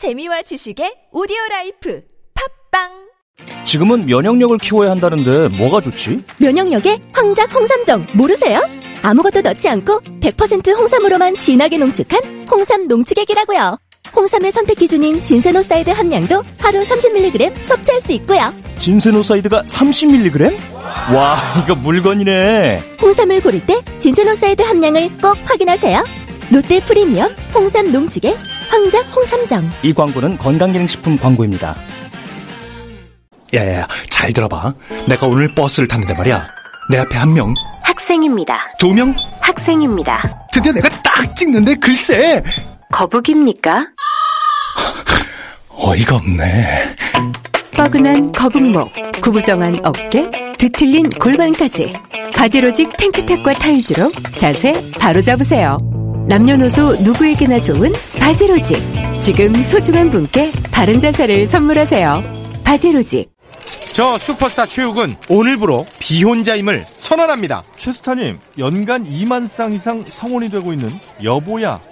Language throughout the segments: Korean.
재미와 지식의 오디오 life 팟빵 지금은 면역력을 키워야 한다는데 뭐가 좋지? 면역력에 황작 홍삼정 모르세요? 아무것도 넣지 않고 100% 홍삼으로만 진하게 농축한 홍삼 농축액이라고요. 홍삼의 선택 기준인 진세노사이드 함량도 하루 30mg 섭취할 수 있고요. 진세노사이드가 30mg? 와, 이거 물건이네. 홍삼을 고를 때 진세노사이드 함량을 꼭 확인하세요. 롯데 프리미엄 홍삼 농축액 황작 홍삼정. 이 광고는 건강기능식품 광고입니다. 야야야, 잘 들어봐. 내가 오늘 버스를 탔는데 말이야. 내 앞에 한 명, 학생입니다. 두 명, 학생입니다. 드디어 내가 딱 찍는데 글쎄. 거북입니까? 어이가 없네. 뻐근한 거북목, 구부정한 어깨, 뒤틀린 골반까지 바디로직 탱크탑과 타이즈로 자세 바로 잡으세요. 남녀노소 누구에게나 좋은 바디로직. 지금 소중한 분께 바른 자세를 선물하세요. 바디로직. 저 슈퍼스타 최욱은 오늘부로 비혼자임을 선언합니다. 최스타님, 연간 2만 쌍 이상 성원이 되고 있는 여보야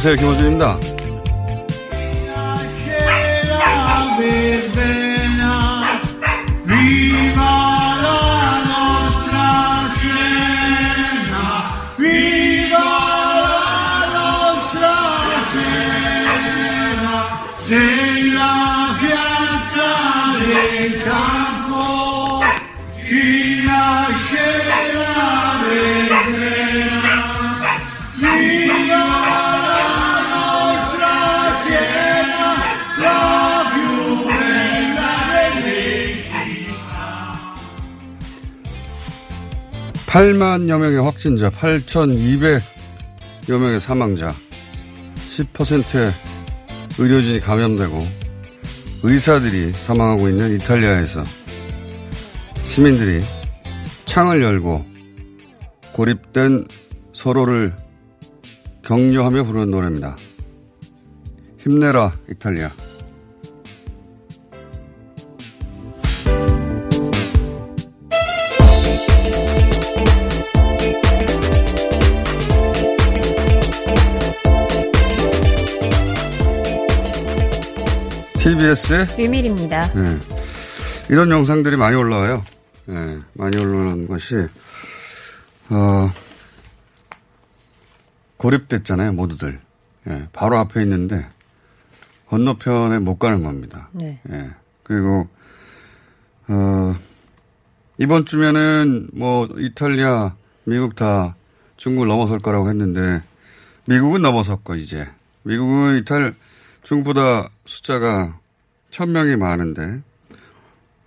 안녕하세요. 김호준입니다. 팔만여 명의 확진자, 8,200여 명의 사망자, 10%의 의료진이 감염되고 의사들이 사망하고 있는 이탈리아에서 시민들이 창을 열고 고립된 서로를 격려하며 부르는 노래입니다. 힘내라, 이탈리아. TBS의 비밀입니다. 네. 이런 영상들이 많이 올라와요. 네, 많이 올라오는 것이, 어, 고립됐잖아요, 모두들. 예, 바로 앞에 있는데, 건너편에 못 가는 겁니다. 네. 예, 그리고, 어, 이번 주면은 뭐, 이탈리아, 미국 다 중국을 넘어설 거라고 했는데, 미국은 넘어섰고, 이제. 미국은 이탈, 중국보다 숫자가 천 명이 많은데,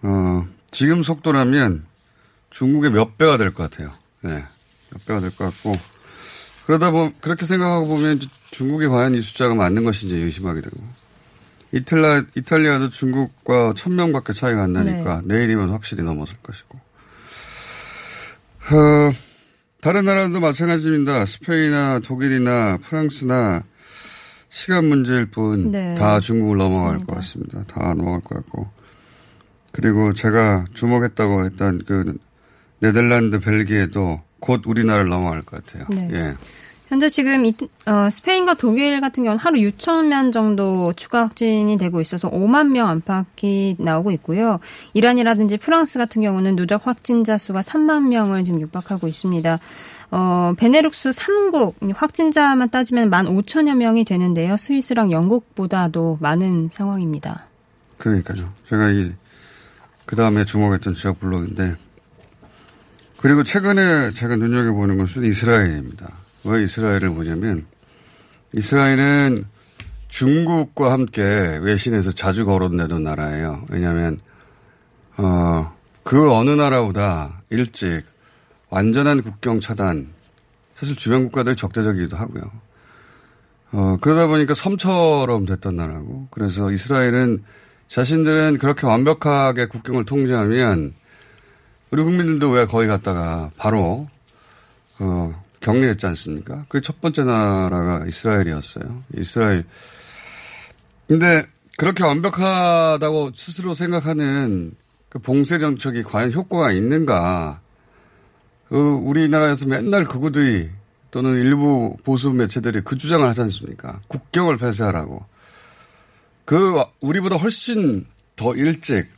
어, 지금 속도라면 중국의 몇 배가 될 것 같아요. 네. 몇 배가 될 것 같고. 그러다 보면, 그렇게 생각하고 보면 중국이 과연 이 숫자가 맞는 것인지 의심하게 되고. 이탈리아, 이탈리아도 중국과 천 명 밖에 차이가 안 나니까 네. 내일이면 확실히 넘어설 것이고. 어, 다른 나라도 마찬가지입니다. 스페인이나 독일이나 프랑스나 시간 문제일 뿐다 네. 중국을 넘어갈 맞습니다. 것 같습니다. 다 넘어갈 것 같고. 그리고 제가 주목했다고 했던 그 네덜란드, 벨기에도 곧 우리나라를 넘어갈 것 같아요. 네. 예. 현재 지금 이, 어, 스페인과 독일 같은 경우는 하루 6천 명 정도 추가 확진이 되고 있어서 5만 명 안팎이 나오고 있고요. 이란이라든지 프랑스 같은 경우는 누적 확진자 수가 3만 명을 지금 육박하고 있습니다. 어, 베네룩스 3국 확진자만 따지면 1만 5천여 명이 되는데요. 스위스랑 영국보다도 많은 상황입니다. 그러니까요. 제가 이, 그 다음에 주목했던 지역 블록인데, 그리고 최근에 제가 눈여겨보는 것은 이스라엘입니다. 왜 이스라엘을 보냐면, 이스라엘은 중국과 함께 외신에서 자주 거론되던 나라예요. 왜냐하면, 어, 그 어느 나라보다 일찍 완전한 국경 차단, 사실 주변 국가들이 적대적이기도 하고요. 어, 그러다 보니까 섬처럼 됐던 나라고, 그래서 이스라엘은 자신들은 그렇게 완벽하게 국경을 통제하면 우리 국민들도 왜 거기 갔다가 바로 어, 격리했지 않습니까? 그게 첫 번째 나라가 이스라엘이었어요. 이스라엘. 근데 그렇게 완벽하다고 스스로 생각하는 그 봉쇄 정책이 과연 효과가 있는가? 그 우리나라에서 맨날 극우들이 또는 일부 보수 매체들이 그 주장을 하지 않습니까? 국경을 폐쇄하라고. 그 우리보다 훨씬 더 일찍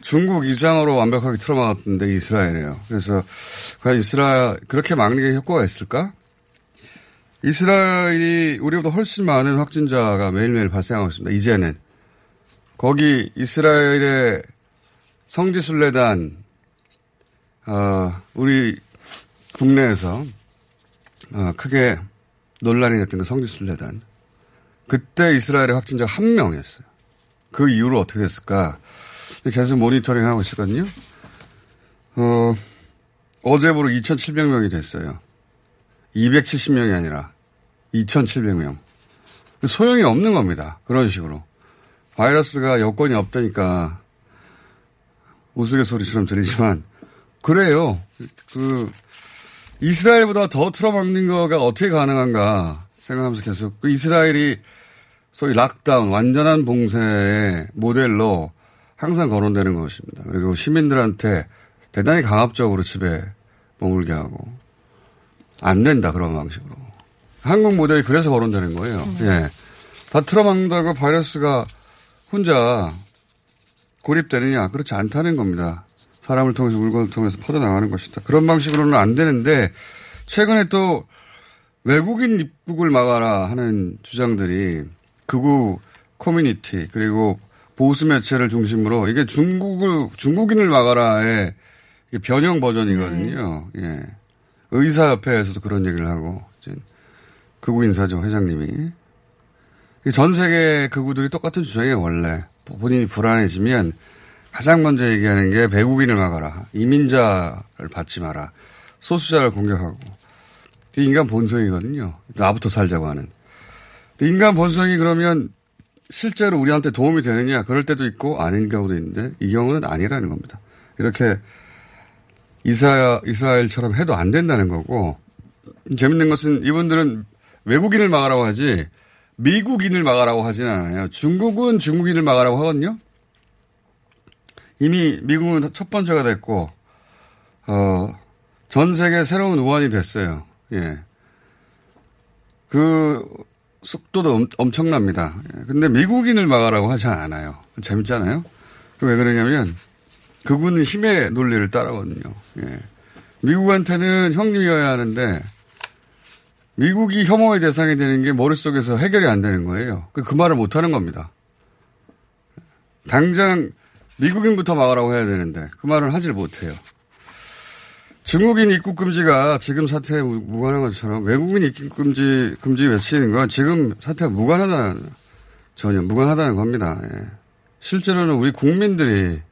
중국 이상으로 완벽하게 틀어막았는데 이스라엘이에요. 그래서 과연 이스라엘 그렇게 막는 게 효과가 있을까? 이스라엘이 우리보다 훨씬 많은 확진자가 매일매일 발생하고 있습니다. 이제는 거기 이스라엘의 성지순례단 어, 우리 국내에서 어, 크게 논란이 됐던 그 성지순례단 그때 이스라엘의 확진자가 한 명이었어요. 그 이후로 어떻게 됐을까? 계속 모니터링 하고 있었거든요. 어, 어제부로 2,700명이 됐어요. 270명이 아니라 2,700명. 소용이 없는 겁니다. 그런 식으로. 바이러스가 여건이 없다니까 우스갯소리처럼 들리지만 그래요. 그 이스라엘보다 더 틀어막는 거가 어떻게 가능한가 생각하면서 계속 그 이스라엘이 소위 락다운 완전한 봉쇄의 모델로 항상 거론되는 것입니다. 그리고 시민들한테 대단히 강압적으로 집에 머물게 하고 안 된다 그런 방식으로 한국 모델이 그래서 거론되는 거예요. 네. 예, 다 틀어막는다고 바이러스가 혼자 고립되느냐 그렇지 않다는 겁니다. 사람을 통해서 물건을 통해서 퍼져나가는 것이다. 그런 방식으로는 안 되는데 최근에 또 외국인 입국을 막아라 하는 주장들이 극우 커뮤니티 그리고 보수 매체를 중심으로 이게 중국을 중국인을 막아라의 변형 버전이거든요. 예. 의사협회에서도 그런 얘기를 하고 극우 인사죠 회장님이 전 세계 극우들이 똑같은 주장이에요 원래 본인이 불안해지면 가장 먼저 얘기하는 게 외국인을 막아라 이민자를 받지 마라 소수자를 공격하고 이게 인간 본성이거든요. 나부터 살자고 하는. 인간 본성이 그러면 실제로 우리한테 도움이 되느냐 그럴 때도 있고 아닌 경우도 있는데 이 경우는 아니라는 겁니다. 이렇게 이스라, 이스라엘처럼 해도 안 된다는 거고 재밌는 것은 이분들은 외국인을 막으라고 하지 미국인을 막으라고 하지는 않아요. 중국은 중국인을 막으라고 하거든요. 이미 미국은 첫 번째가 됐고 어, 전 세계 새로운 우한이 됐어요. 예. 그 속도도 엄, 엄청납니다. 예. 근데 미국인을 막으라고 하지 않아요. 재밌잖아요. 왜 그러냐면 그분은 힘의 논리를 따르거든요. 예. 미국한테는 형님이어야 하는데 미국이 혐오의 대상이 되는 게 머릿속에서 해결이 안 되는 거예요. 그, 그 말을 못 하는 겁니다. 당장 미국인부터 막으라고 해야 되는데 그 말을 하질 못해요. 중국인 입국 금지가 지금 사태에 무관한 것처럼 외국인 입국 금지, 금지 외치는 건 지금 사태가 무관하다, 전혀 무관하다는 겁니다. 예. 실제로는 우리 국민들이,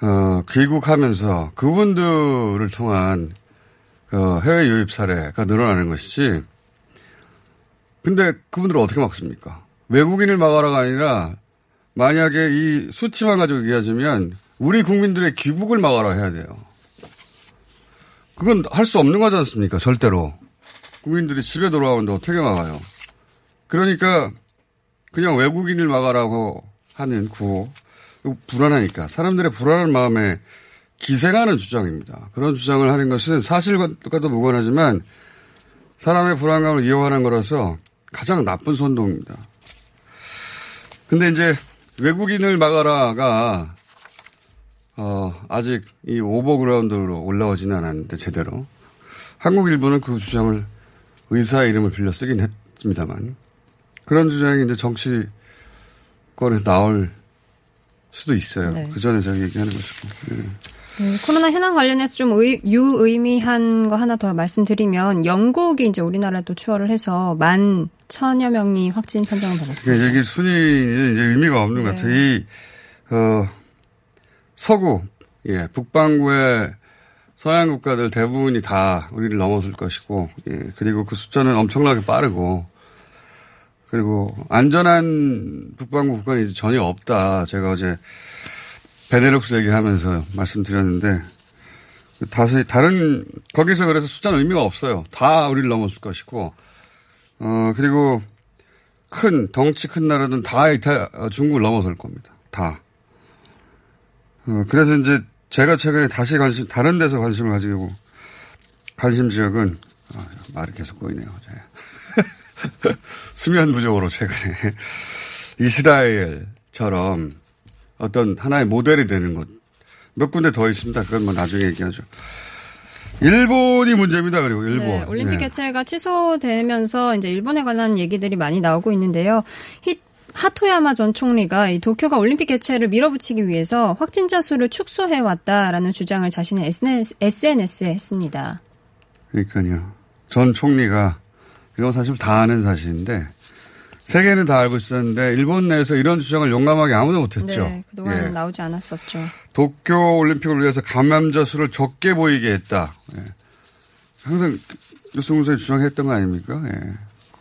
어, 귀국하면서 그분들을 통한, 어, 해외 유입 사례가 늘어나는 것이지. 근데 그분들을 어떻게 막습니까? 외국인을 막아라가 아니라 만약에 이 수치만 가지고 얘기하자면 우리 국민들의 귀국을 막아라 해야 돼요. 그건 할 수 없는 거지 않습니까? 절대로. 국민들이 집에 돌아오는데 어떻게 막아요? 그러니까 그냥 외국인을 막아라고 하는 구호. 불안하니까 사람들의 불안한 마음에 기생하는 주장입니다. 그런 주장을 하는 것은 사실과도 무관하지만 사람의 불안감을 이용하는 거라서 가장 나쁜 선동입니다. 근데 이제 외국인을 막아라가 어, 아직 이 오버그라운드로 올라오지는 않았는데 제대로 한국 일부는 그 주장을 의사의 이름을 빌려 쓰긴 했습니다만 그런 주장이 이제 정치권에서 나올 수도 있어요. 네. 그 전에 제가 얘기하는 것이고. 네. 음, 코로나 현황 관련해서 좀 의, 유의미한 거 하나 더 말씀드리면 영국이 이제 우리나라도 추월을 해서 만 천여 명이 확진 판정을 받았습니다. 그러니까 이게 순위 이제 의미가 없는 것 네. 같아요. 이, 어, 서구, 예, 북반구의 서양 국가들 대부분이 다 우리를 넘어설 것이고, 예, 그리고 그 숫자는 엄청나게 빠르고, 그리고 안전한 북반구 국가는 이제 전혀 없다. 제가 어제 베네룩스 얘기하면서 말씀드렸는데, 다시, 다른, 거기서 그래서 숫자는 의미가 없어요. 다 우리를 넘어설 것이고, 어, 그리고 큰, 덩치 큰 나라는 다 이탈, 어, 중국을 넘어설 겁니다. 다. 어, 그래서 이제 제가 최근에 다시 관심, 다른 데서 관심을 가지고, 관심 지역은, 아, 말이 계속 꼬이네요. 제. 수면 부족으로 최근에. 이스라엘처럼 어떤 하나의 모델이 되는 곳. 몇 군데 더 있습니다. 그건 뭐 나중에 얘기하죠. 일본이 문제입니다. 그리고 일본. 네, 올림픽 네. 개최가 취소되면서 이제 일본에 관한 얘기들이 많이 나오고 있는데요. 히, 하토야마 전 총리가 이 도쿄가 올림픽 개최를 밀어붙이기 위해서 확진자 수를 축소해 왔다라는 주장을 자신의 SNS, SNS에 했습니다. 그러니까요. 전 총리가 이건 사실 다 아는 사실인데 세계는 다 알고 있었는데 일본 내에서 이런 주장을 용감하게 아무도 못했죠. 네, 그동안 예. 나오지 않았었죠. 도쿄 올림픽을 위해서 감염자 수를 적게 보이게 했다. 예. 항상 유승훈 선이 주장했던 거 아닙니까? 예.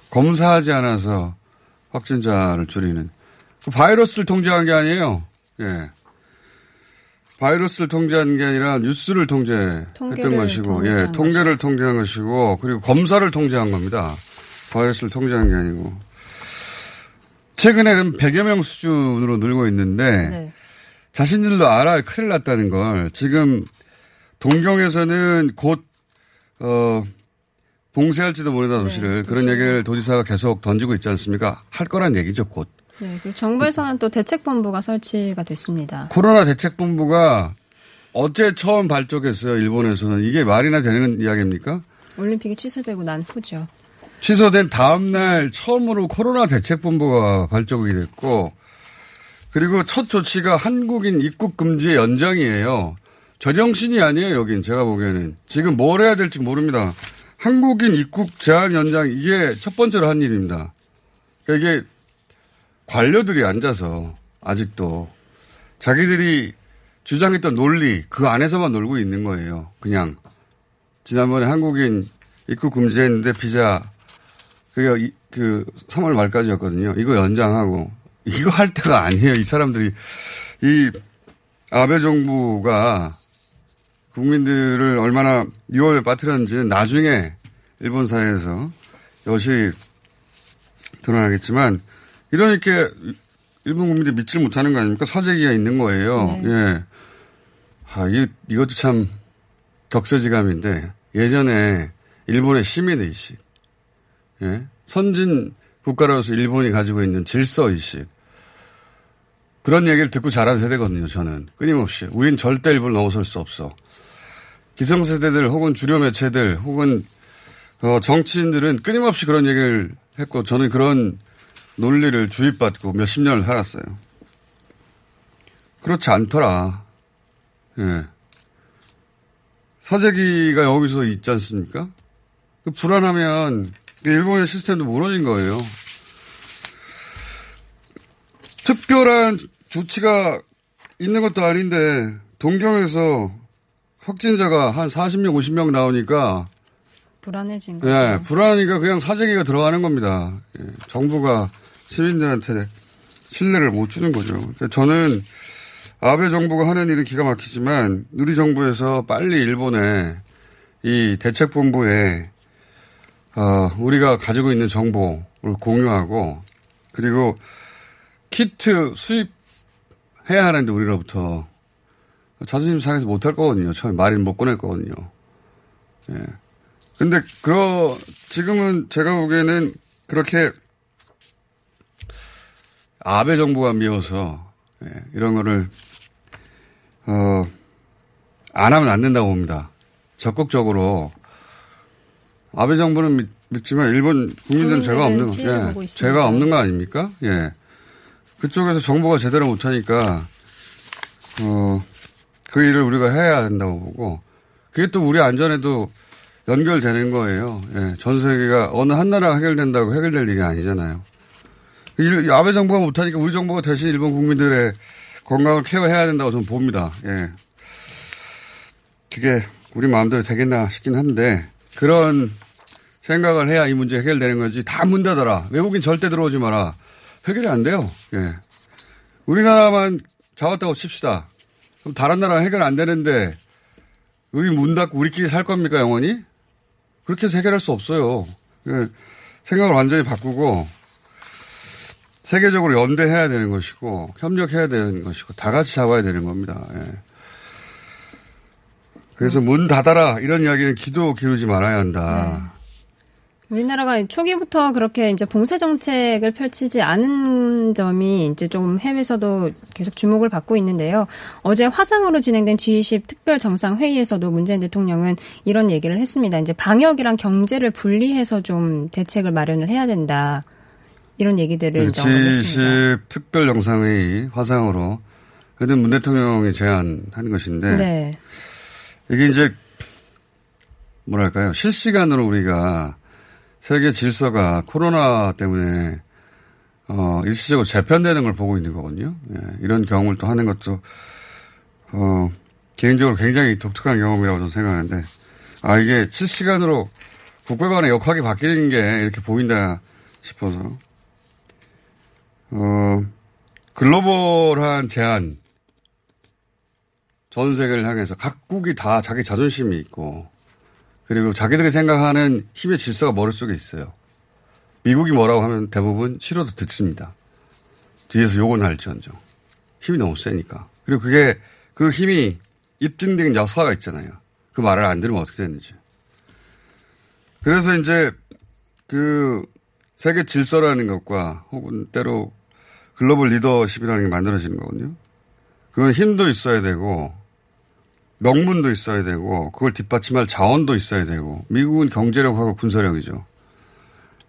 검사하지 않아서 확진자를 줄이는. 그 바이러스를 통제한 게 아니에요. 예. 바이러스를 통제한 게 아니라 뉴스를 통제했던 것이고, 통제한 예, 통계를 통제한 것이고, 그리고 검사를 통제한 겁니다. 바이러스를 통제한 게 아니고. 최근에 100여 명 수준으로 늘고 있는데, 네. 자신들도 알아요. 큰일 났다는 걸. 지금 동경에서는 곧, 어, 봉쇄할지도 모르다 도시를 그런 얘기를 도지사가 계속 던지고 있지 않습니까? 할 거란 얘기죠, 곧. 네, 그리고 정부에서는 또 대책본부가 설치가 됐습니다. 코로나 대책본부가 어제 처음 발족했어요, 일본에서는. 이게 말이나 되는 이야기입니까? 올림픽이 취소되고 난 후죠. 취소된 다음 날 처음으로 코로나 대책본부가 발족이 됐고, 그리고 첫 조치가 한국인 입국 금지의 연장이에요. 저정신이 아니에요, 여긴. 제가 보기에는. 지금 뭘 해야 될지 모릅니다. 한국인 입국 제한 연장, 이게 첫 번째로 한 일입니다. 그러니까 이게 관료들이 앉아서 아직도 자기들이 주장했던 논리, 그 안에서만 놀고 있는 거예요. 그냥. 지난번에 한국인 입국 금지했는데 비자, 그게 이- 그 3월 말까지였거든요. 이거 연장하고. 이거 할 때가 아니에요. 이 사람들이. 이 아베 정부가 국민들을 얼마나 유혹에 빠뜨렸는지는 나중에 일본 사회에서 여시 드러나겠지만 이러니까 일본 국민들이 믿질 못하는 거 아닙니까? 사재기가 있는 거예요. 네. 예. 아, 이, 이것도 참 격세지감인데 예전에 일본의 시민의식, 예? 선진 국가로서 일본이 가지고 있는 질서의식, 그런 얘기를 듣고 자란 세대거든요, 저는. 끊임없이. 우린 절대 일본을 넘어설 수 없어. 기성세대들 혹은 주류 매체들 혹은 어, 정치인들은 끊임없이 그런 얘기를 했고 저는 그런 논리를 주입받고 몇십 년을 살았어요. 그렇지 않더라. 예. 사재기가 여기서 있지 않습니까? 그 불안하면 일본의 시스템도 무너진 거예요. 특별한 조치가 있는 것도 아닌데 동경에서 확진자가 한 40명, 50명 나오니까 불안해진 거죠. 예, 불안하니까 그냥 사재기가 들어가는 겁니다. 예, 정부가 시민들한테 신뢰를 못 주는 거죠. 그러니까 저는 아베 정부가 하는 일은 기가 막히지만 우리 정부에서 빨리 일본에 이 대책본부에 어, 우리가 가지고 있는 정보를 공유하고 그리고 키트 수입해야 해야 하는데 우리로부터 자존심 상해서 못할 거거든요. 처음에 말은 못 꺼낼 거거든요. 예. 근데 그 지금은 제가 보기에는 그렇게 아베 정부가 미워서 예, 이런 거를 어, 안 하면 안 된다고 봅니다. 적극적으로 아베 정부는 믿, 믿지만 일본 국민들은 죄가 없는 예, 죄가 없는 거 아닙니까? 예. 그쪽에서 정부가 제대로 못 하니까 어, 그 일을 우리가 해야 된다고 보고 그게 또 우리 안전에도 연결되는 거예요. 예. 전 세계가 어느 한 나라가 해결된다고 해결될 일이 아니잖아요. 아베 정부가 못하니까 우리 정부가 대신 일본 국민들의 건강을 케어해야 된다고 저는 봅니다. 예. 그게 우리 마음대로 되겠나 싶긴 한데 그런 생각을 해야 이 문제 해결되는 거지 다 문 닫아라. 외국인 절대 들어오지 마라. 해결이 안 돼요. 예. 우리나라만 잡았다고 칩시다. 그럼 다른 나라 해결 안 되는데 우리 문 닫고 우리끼리 살 겁니까 영원히? 그렇게 해서 해결할 수 없어요. 예. 생각을 완전히 바꾸고 세계적으로 연대해야 되는 것이고 협력해야 되는 것이고 다 같이 잡아야 되는 겁니다. 예. 그래서 문 닫아라 이런 이야기는 기도 기르지 말아야 한다. 네. 우리나라가 초기부터 그렇게 이제 봉쇄 정책을 펼치지 않은 점이 이제 좀 해외에서도 계속 주목을 받고 있는데요. 어제 화상으로 진행된 G20 특별 정상 회의에서도 문재인 대통령은 이런 얘기를 했습니다. 이제 방역이랑 경제를 분리해서 좀 대책을 마련을 해야 된다. 이런 얘기들을 네, G20 특별 정상회의 화상으로 그래도 문 대통령이 제안한 것인데 네. 이게 이제 뭐랄까요 실시간으로 우리가 세계 질서가 코로나 때문에 어, 일시적으로 재편되는 걸 보고 있는 거거든요. 예, 이런 경험을 또 하는 것도 어, 개인적으로 굉장히 독특한 경험이라고 저는 생각하는데 아 이게 실시간으로 국가 간의 역학이 바뀌는 게 이렇게 보인다 싶어서 어, 글로벌한 제한 전 세계를 향해서 각국이 다 자기 자존심이 있고 그리고 자기들이 생각하는 힘의 질서가 머릿속에 있어요. 미국이 뭐라고 하면 대부분 싫어도 듣습니다. 뒤에서 욕은 할지언정. 힘이 너무 세니까. 그리고 그게 그 힘이 입증된 역사가 있잖아요. 그 말을 안 들으면 어떻게 되는지. 그래서 이제 그 세계 질서라는 것과 혹은 때로 글로벌 리더십이라는 게 만들어지는 거거든요. 그건 힘도 있어야 되고 명분도 있어야 되고 그걸 뒷받침할 자원도 있어야 되고 미국은 경제력하고 군사력이죠.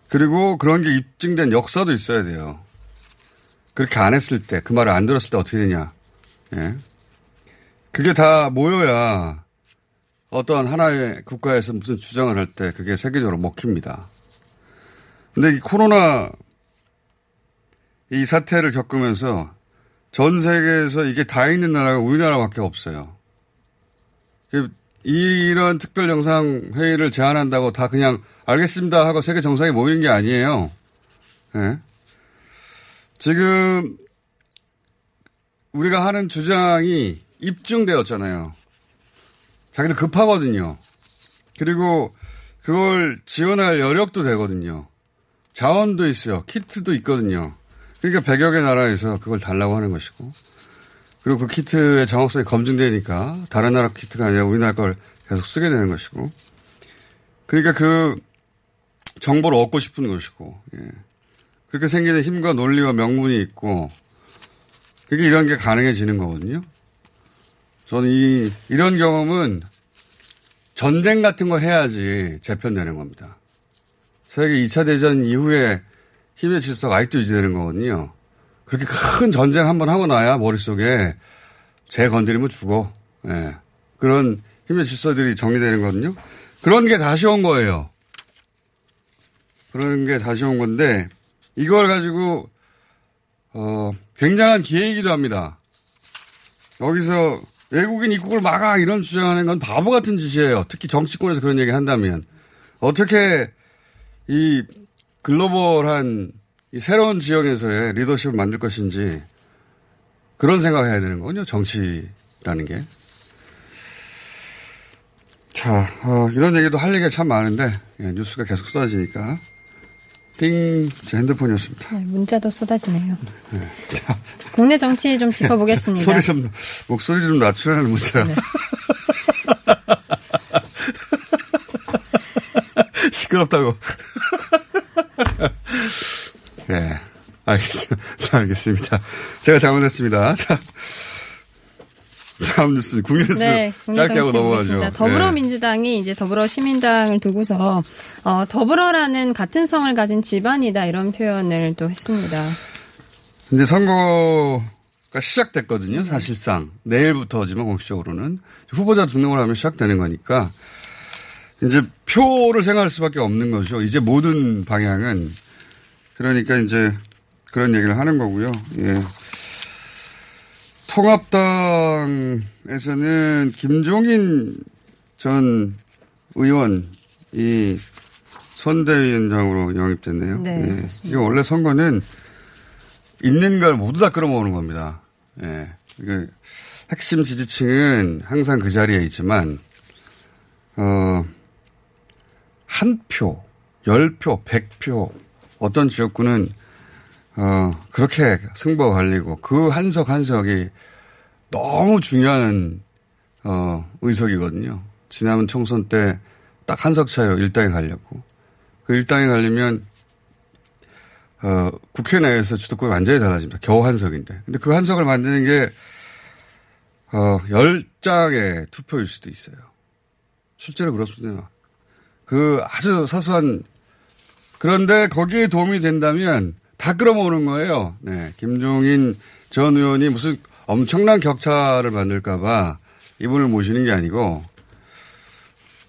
그리고 그런 게 입증된 역사도 있어야 돼요. 그렇게 안 했을 때, 그 말을 안 들었을 때 어떻게 되냐. 예. 그게 다 모여야 어떤 하나의 국가에서 무슨 주장을 할 때 그게 세계적으로 먹힙니다. 근데 이 코로나 이 사태를 겪으면서 전 세계에서 이게 다 있는 나라가 우리나라밖에 없어요. 그 이런 특별 정상 회의를 제안한다고 다 그냥 알겠습니다 하고 세계 정상이 모이는 게 아니에요. 네. 지금 우리가 하는 주장이 입증되었잖아요. 자기들 급하거든요. 그리고 그걸 지원할 여력도 되거든요. 자원도 있어요. 키트도 있거든요. 그러니까 100여 개 나라에서 그걸 달라고 하는 것이고. 그리고 그 키트의 정확성이 검증되니까 다른 나라 키트가 아니라 우리나라 걸 계속 쓰게 되는 것이고. 그러니까 그 정보를 얻고 싶은 것이고. 예. 그렇게 생기는 힘과 논리와 명분이 있고. 그게 이런 게 가능해지는 거거든요. 저는 이, 이런 경험은 전쟁 같은 거 해야지 재편되는 겁니다. 세계 2차 대전 이후에 힘의 질서가 아직도 유지되는 거거든요. 그렇게 큰 전쟁 한번 하고 나야 머릿속에 재 건드리면 죽어. 예. 그런 힘의 질서들이 정리되는 거거든요. 그런 게 다시 온 거예요. 그런 게 다시 온 건데 이걸 가지고 어, 굉장한 기회이기도 합니다. 여기서 외국인 입국을 막아 이런 주장하는 건 바보 같은 짓이에요. 특히 정치권에서 그런 얘기 한다면 어떻게 이 글로벌한 이 새로운 지역에서의 리더십을 만들 것인지 그런 생각을 해야 되는 거군요. 정치라는 게. 자, 어, 이런 얘기도 할 얘기가 참 많은데 예, 뉴스가 계속 쏟아지니까 띵, 제 핸드폰이었습니다. 네, 문자도 쏟아지네요. 국내 정치 좀 짚어보겠습니다. 소리 좀, 목소리 좀 낮추라는 문자. 네. 시끄럽다고. 네. 알겠습니다. 자, 알겠습니다. 제가 잘못했습니다. 자. 다음 뉴스, 국내 뉴스 네, 짧게 하고 넘어가죠. 보겠습니다. 더불어민주당이 이제 더불어시민당을 두고서 어, 더불어라는 같은 성을 가진 집안이다 이런 표현을 또 했습니다. 이제 선거가 시작됐거든요, 사실상. 내일부터지만 공식적으로는. 후보자 등록을 하면 시작되는 거니까. 이제 표를 생각할 수밖에 없는 거죠. 이제 모든 방향은. 그러니까 이제 그런 얘기를 하는 거고요. 예. 통합당에서는 김종인 전 의원이 선대위원장으로 영입됐네요. 네, 예. 이거 원래 선거는 있는 걸 모두 다 끌어모으는 겁니다. 예. 이게 핵심 지지층은 항상 그 자리에 있지만, 어, 한 표, 열 표, 백 표, 어떤 지역구는, 어, 그렇게 승부가 갈리고 그 한석 한석이 너무 중요한, 어, 의석이거든요. 지난번 총선 때 딱 한석 차이로 일당에 갈렸고, 그 일당에 갈리면 어, 국회 내에서 주도권이 완전히 달라집니다. 겨우 한석인데. 근데 그 한석을 만드는 게, 어, 열 장의 투표일 수도 있어요. 실제로 그렇습니다. 그 아주 사소한, 그런데 거기에 도움이 된다면 다 끌어모으는 거예요. 네. 김종인 전 의원이 무슨 엄청난 격차를 만들까봐 이분을 모시는 게 아니고,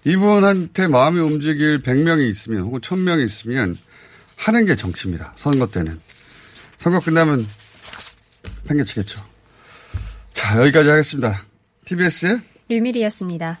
이분한테 마음이 움직일 100명이 있으면 혹은 1000명이 있으면 하는 게 정치입니다. 선거 때는. 선거 끝나면 팽개치겠죠. 자, 여기까지 하겠습니다. TBS의 류밀이었습니다.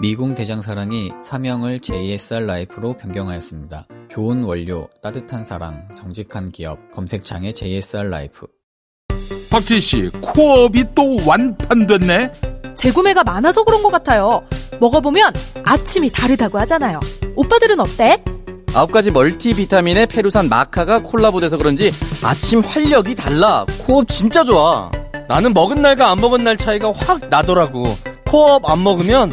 미궁 대장사랑이 사명을 JSR 라이프로 변경하였습니다. 좋은 원료, 따뜻한 사랑, 정직한 기업, 검색창에 JSR 라이프. 박지희 씨, 코어업이 또 완판됐네? 재구매가 많아서 그런 것 같아요. 먹어보면 아침이 다르다고 하잖아요. 오빠들은 어때? 아홉 가지 멀티비타민에 페루산 마카가 콜라보돼서 그런지 아침 활력이 달라. 코어업 진짜 좋아. 나는 먹은 날과 안 먹은 날 차이가 확 나더라고. 코어업 안 먹으면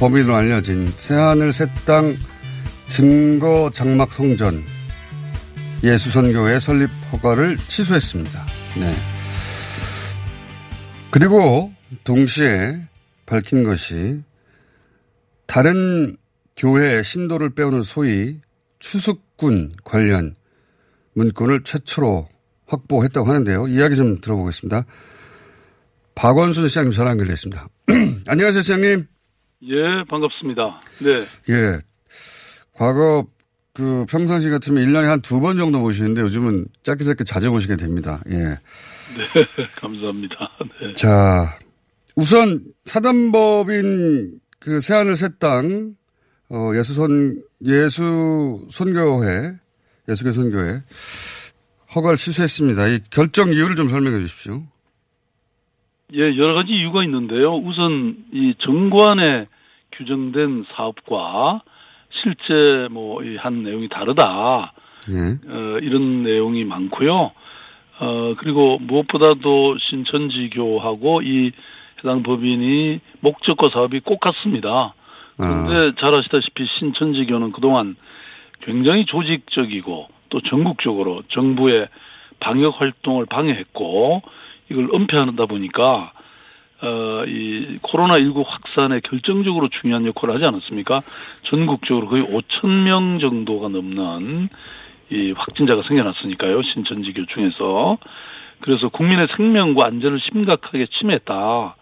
범위로 알려진 새하늘 새땅 증거 장막 성전 예수선교회 설립 허가를 취소했습니다. 네. 그리고 동시에 밝힌 것이 다른 교회 신도를 빼오는 소위 추숙군 관련 문건을 최초로 확보했다고 하는데요. 이야기 좀 들어보겠습니다. 박원순 시장님 전화 연결됐습니다. 안녕하세요, 시장님. 예, 반갑습니다. 네. 예. 과거 그 평상시 같으면 1년에 한 두 번 정도 보시는데 요즘은 짧게 짧게 자주 보시게 됩니다. 예. 네, 감사합니다. 네. 자, 우선 사단법인 그 세안을 셋당 어, 예수선 예수 선교회 예수교 선교회 허가를 취소했습니다. 이 결정 이유를 좀 설명해 주십시오. 예, 여러 가지 이유가 있는데요. 우선 이 정관에 규정된 사업과 실제 뭐 한 내용이 다르다. 예. 어, 이런 내용이 많고요. 어, 그리고 무엇보다도 신천지교하고 이 해당 법인이 목적과 사업이 꼭 같습니다. 그런데 잘 아시다시피 신천지교는 그동안 굉장히 조직적이고 또 전국적으로 정부의 방역 활동을 방해했고 이걸 은폐하다 보니까 어, 이 코로나19 확산에 결정적으로 중요한 역할을 하지 않았습니까? 전국적으로 거의 5천 명 정도가 넘는 이 확진자가 생겨났으니까요. 신천지교 중에서. 그래서 국민의 생명과 안전을 심각하게 침해했다.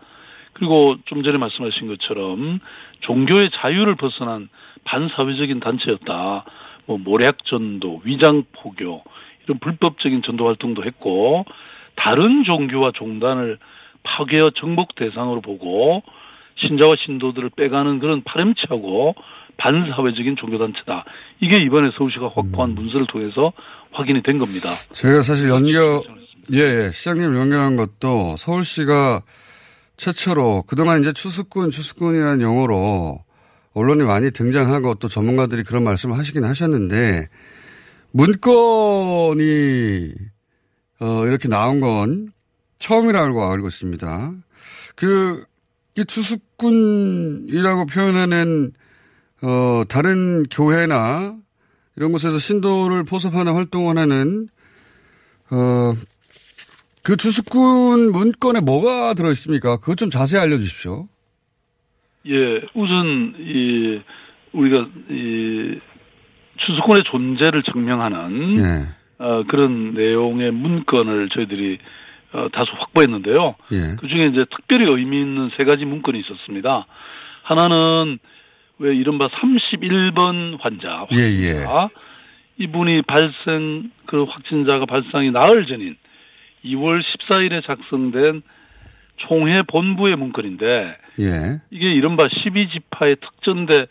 그리고 좀 전에 말씀하신 것처럼 종교의 자유를 벗어난 반사회적인 단체였다. 뭐 모략 전도, 위장 포교 이런 불법적인 전도 활동도 했고 다른 종교와 종단을 파괴와 정복 대상으로 보고 신자와 신도들을 빼가는 그런 파렴치하고 반사회적인 종교단체다. 이게 이번에 서울시가 확보한 문서를 통해서 확인이 된 겁니다. 제가 사실 연결, 예, 예, 시장님 연결한 것도 서울시가 최초로 그동안 이제 추수꾼, 추수꾼이라는 용어로 언론이 많이 등장하고 또 전문가들이 그런 말씀을 하시긴 하셨는데 문건이 어, 이렇게 나온 건 처음이라고 알고 있습니다. 그, 이 추수꾼이라고 표현하는, 어, 다른 교회나 이런 곳에서 신도를 포섭하는 활동을 하는, 어, 그 추수꾼 문건에 뭐가 들어있습니까? 그것 좀 자세히 알려주십시오. 예, 우선, 이, 우리가, 이, 추수꾼의 존재를 증명하는, 예. 어, 그런 내용의 문건을 저희들이 어, 다소 확보했는데요. 예. 그 중에 이제 특별히 의미 있는 세 가지 문건이 있었습니다. 하나는 왜 이른바 31번 환자, 예, 예. 확진자. 이분이 발생, 그 확진자가 발생이 나흘 전인 2월 14일에 작성된 총회 본부의 문건인데 예. 이게 이른바 12지파의 특전대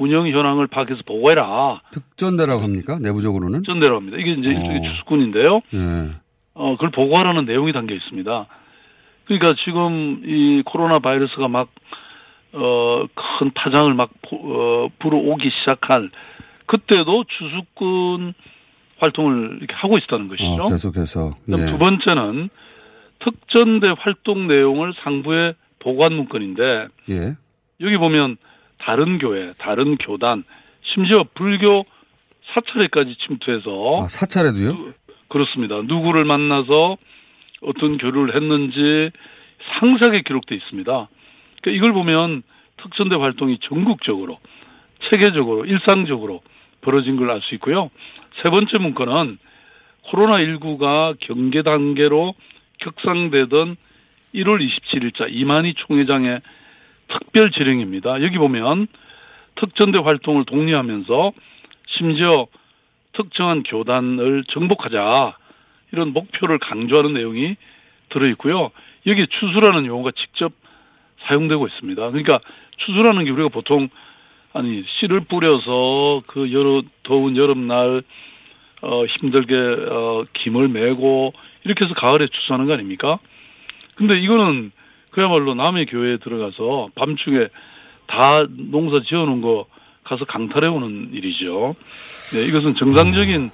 운영 현황을 파악해서 보고해라. 특전대라고 합니까? 내부적으로는? 특전대라고 합니다. 이게 이제 어. 이쪽에 추수꾼인데요. 예. 어, 그걸 보고하라는 내용이 담겨 있습니다. 그러니까 지금 이 코로나 바이러스가 막, 어, 큰 파장을 막, 어, 불어오기 시작할 그때도 추수꾼 활동을 이렇게 하고 있었다는 것이죠. 어, 계속해서. 예. 두 번째는 특전대 활동 내용을 상부에 보고한 문건인데 예. 여기 보면 다른 교회, 다른 교단, 심지어 불교 사찰에까지 침투해서 아, 사찰에도요? 그렇습니다. 누구를 만나서 어떤 교류를 했는지 상세하게 기록돼 있습니다. 그러니까 이걸 보면 특전대 활동이 전국적으로 체계적으로 일상적으로 벌어진 걸 알 수 있고요. 세 번째 문건은 코로나19가 경계 단계로 격상되던 1월 27일자 이만희 총회장의 특별 지령입니다. 여기 보면 특전대 활동을 독려하면서 심지어 특정한 교단을 정복하자 이런 목표를 강조하는 내용이 들어 있고요. 여기에 추수라는 용어가 직접 사용되고 있습니다. 그러니까 추수라는 게 우리가 보통 아니 씨를 뿌려서 그 여러 더운 여름날 어 힘들게 어 김을 메고 이렇게 해서 가을에 추수하는 거 아닙니까? 근데 이거는 그야말로 남의 교회에 들어가서 밤중에 다 농사 지어놓은 거 가서 강탈해 오는 일이죠. 네, 이것은 정상적인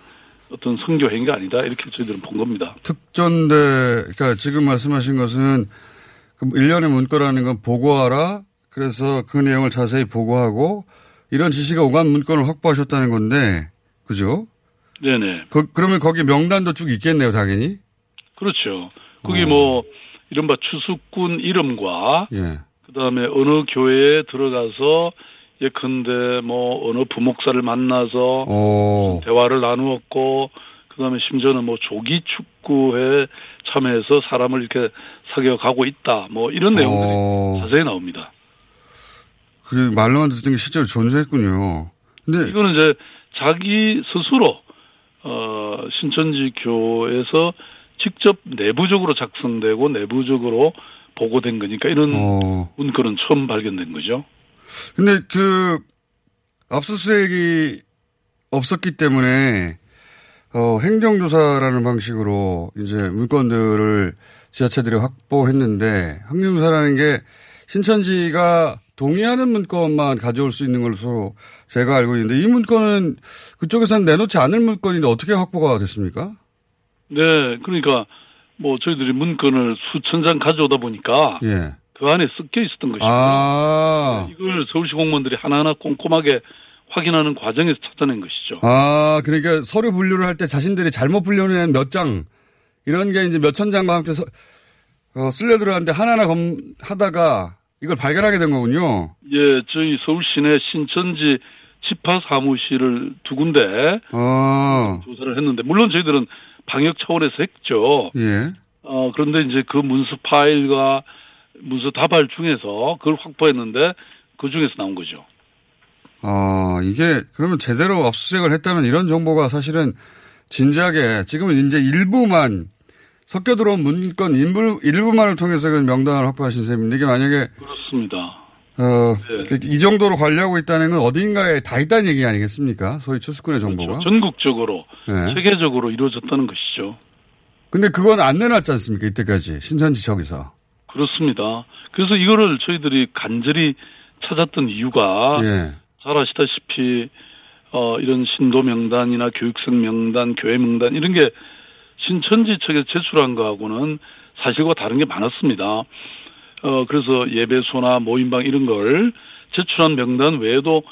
어떤 선교 행위가 아니다 이렇게 저희들은 본 겁니다. 특전대, 그러니까 지금 말씀하신 것은 그 일련의 문건이라는 건 보고하라. 그래서 그 내용을 자세히 보고하고 이런 지시가 오간 문건을 확보하셨다는 건데, 그죠? 네네. 그, 그러면 거기 명단도 쭉 있겠네요, 당연히. 그렇죠. 거기 뭐 이른바 추수꾼 이름과 예. 그다음에 어느 교회에 들어가서 예컨대 뭐 어느 부목사를 만나서 오. 대화를 나누었고 그다음에 심지어는 뭐 조기 축구에 참여해서 사람을 이렇게 사격하고 있다. 뭐 이런 내용들이 어. 자세히 나옵니다. 그 말로만 듣던 게 실제로 존재했군요. 근데 이거는 이제 자기 스스로 어 신천지 교에서 직접 내부적으로 작성되고 내부적으로 보고된 거니까 이런 어. 문건은 처음 발견된 거죠. 근데 그 압수수색이 없었기 때문에 어, 행정조사라는 방식으로 이제 물건들을 지자체들이 확보했는데 행정조사라는 게 신천지가 동의하는 문건만 가져올 수 있는 것으로 제가 알고 있는데 이 문건은 그쪽에서는 내놓지 않을 문건인데 어떻게 확보가 됐습니까? 네, 그러니까 뭐 저희들이 문건을 수천 장 가져오다 보니까 예. 그 안에 섞여 있었던 것이죠. 아, 이걸 서울시 공무원들이 하나하나 꼼꼼하게 확인하는 과정에서 찾아낸 것이죠. 아, 그러니까 서류 분류를 할 때 자신들이 잘못 분류한 몇 장, 이런 게 이제 몇천 장과 함께 서, 어, 쓸려 들어갔는데 하나하나 검, 하다가 이걸 발견하게 된 거군요. 예, 저희 서울 시내 신천지 집화 사무실을 두 군데 어, 조사를 했는데 물론 저희들은 방역 차원에서 했죠. 예. 어, 그런데 이제 그 문서 파일과 문서 다발 중에서 그걸 확보했는데 그 중에서 나온 거죠. 아, 이게 그러면 제대로 압수수색을 했다면 이런 정보가 사실은 진지하게 지금은 이제 일부만 섞여 들어온 문건 일부, 일부만을 통해서 그 명단을 확보하신 셈인데 이게 만약에 그렇습니다. 어, 네. 이 정도로 관리하고 있다는 건 어딘가에 다 있다는 얘기 아니겠습니까? 소위 추수꾼의 정보가. 전국적으로 네. 세계적으로 이루어졌다는 것이죠. 근데 그건 안 내놨지 않습니까? 이때까지 신천지 척에서. 그렇습니다. 그래서 이거를 저희들이 간절히 찾았던 이유가 예. 잘 아시다시피 어 이런 신도 명단이나 교육생 명단, 교회 명단 이런 게 신천지 측에 제출한 거하고는 사실과 다른 게 많았습니다. 어 그래서 예배소나 모임방 이런 걸 제출한 명단 외에도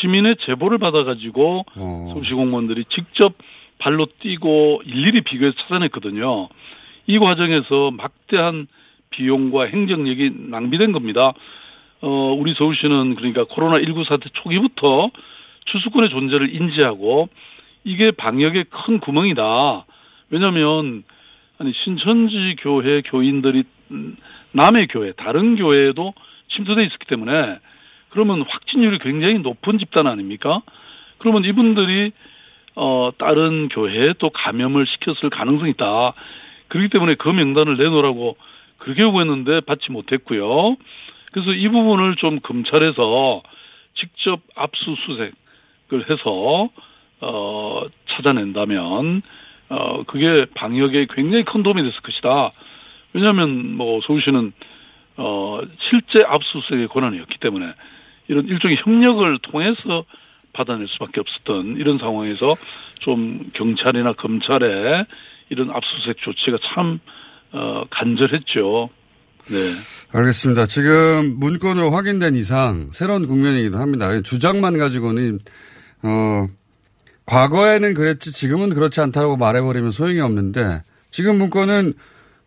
시민의 제보를 받아가지고 어. 서울시 공무원들이 직접 발로 뛰고 일일이 비교해서 찾아냈거든요. 이 과정에서 막대한 비용과 행정력이 낭비된 겁니다. 어, 우리 서울시는 그러니까 코로나19 사태 초기부터 추수꾼의 존재를 인지하고 이게 방역에 큰 구멍이다. 왜냐면, 아니, 신천지 교회 교인들이 음, 남의 교회, 다른 교회에도 침투돼 있었기 때문에 그러면 확진율이 굉장히 높은 집단 아닙니까? 그러면 이분들이 어, 다른 교회에 또 감염을 시켰을 가능성이 있다. 그렇기 때문에 그 명단을 내놓으라고 그렇게 요구했는데 받지 못했고요. 그래서 이 부분을 좀 검찰에서 직접 압수수색을 해서 어 찾아낸다면 어 그게 방역에 굉장히 큰 도움이 됐을 것이다. 왜냐하면 뭐 서울시는 어 실제 압수수색의 권한이었기 때문에 이런 일종의 협력을 통해서 받아낼 수밖에 없었던 이런 상황에서 좀 경찰이나 검찰의 이런 압수수색 조치가 참 어, 간절했죠. 네. 알겠습니다. 지금 문건으로 확인된 이상 새로운 국면이기도 합니다. 주장만 가지고는 어 과거에는 그랬지 지금은 그렇지 않다고 말해버리면 소용이 없는데 지금 문건은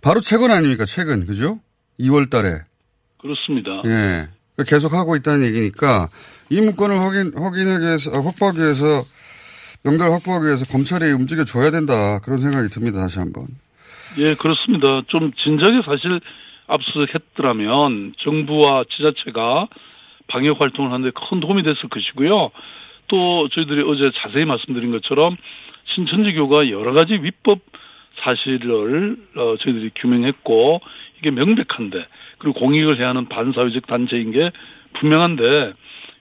바로 최근 아닙니까? 최근 그죠? 2월 달에. 그렇습니다. 예. 계속 하고 있다는 얘기니까 이 문건을 확인, 확인하기 위해서, 어, 확보하기 위해서 명단을 확보하기 위해서 검찰이 움직여 줘야 된다. 그런 생각이 듭니다. 다시 한 번. 예, 그렇습니다. 좀 진작에 사실 압수했더라면 정부와 지자체가 방역 활동을 하는데 큰 도움이 됐을 것이고요. 또 저희들이 어제 자세히 말씀드린 것처럼 신천지교가 여러 가지 위법 사실을 어, 저희들이 규명했고 이게 명백한데 그리고 공익을 해야 하는 반사회적 단체인 게 분명한데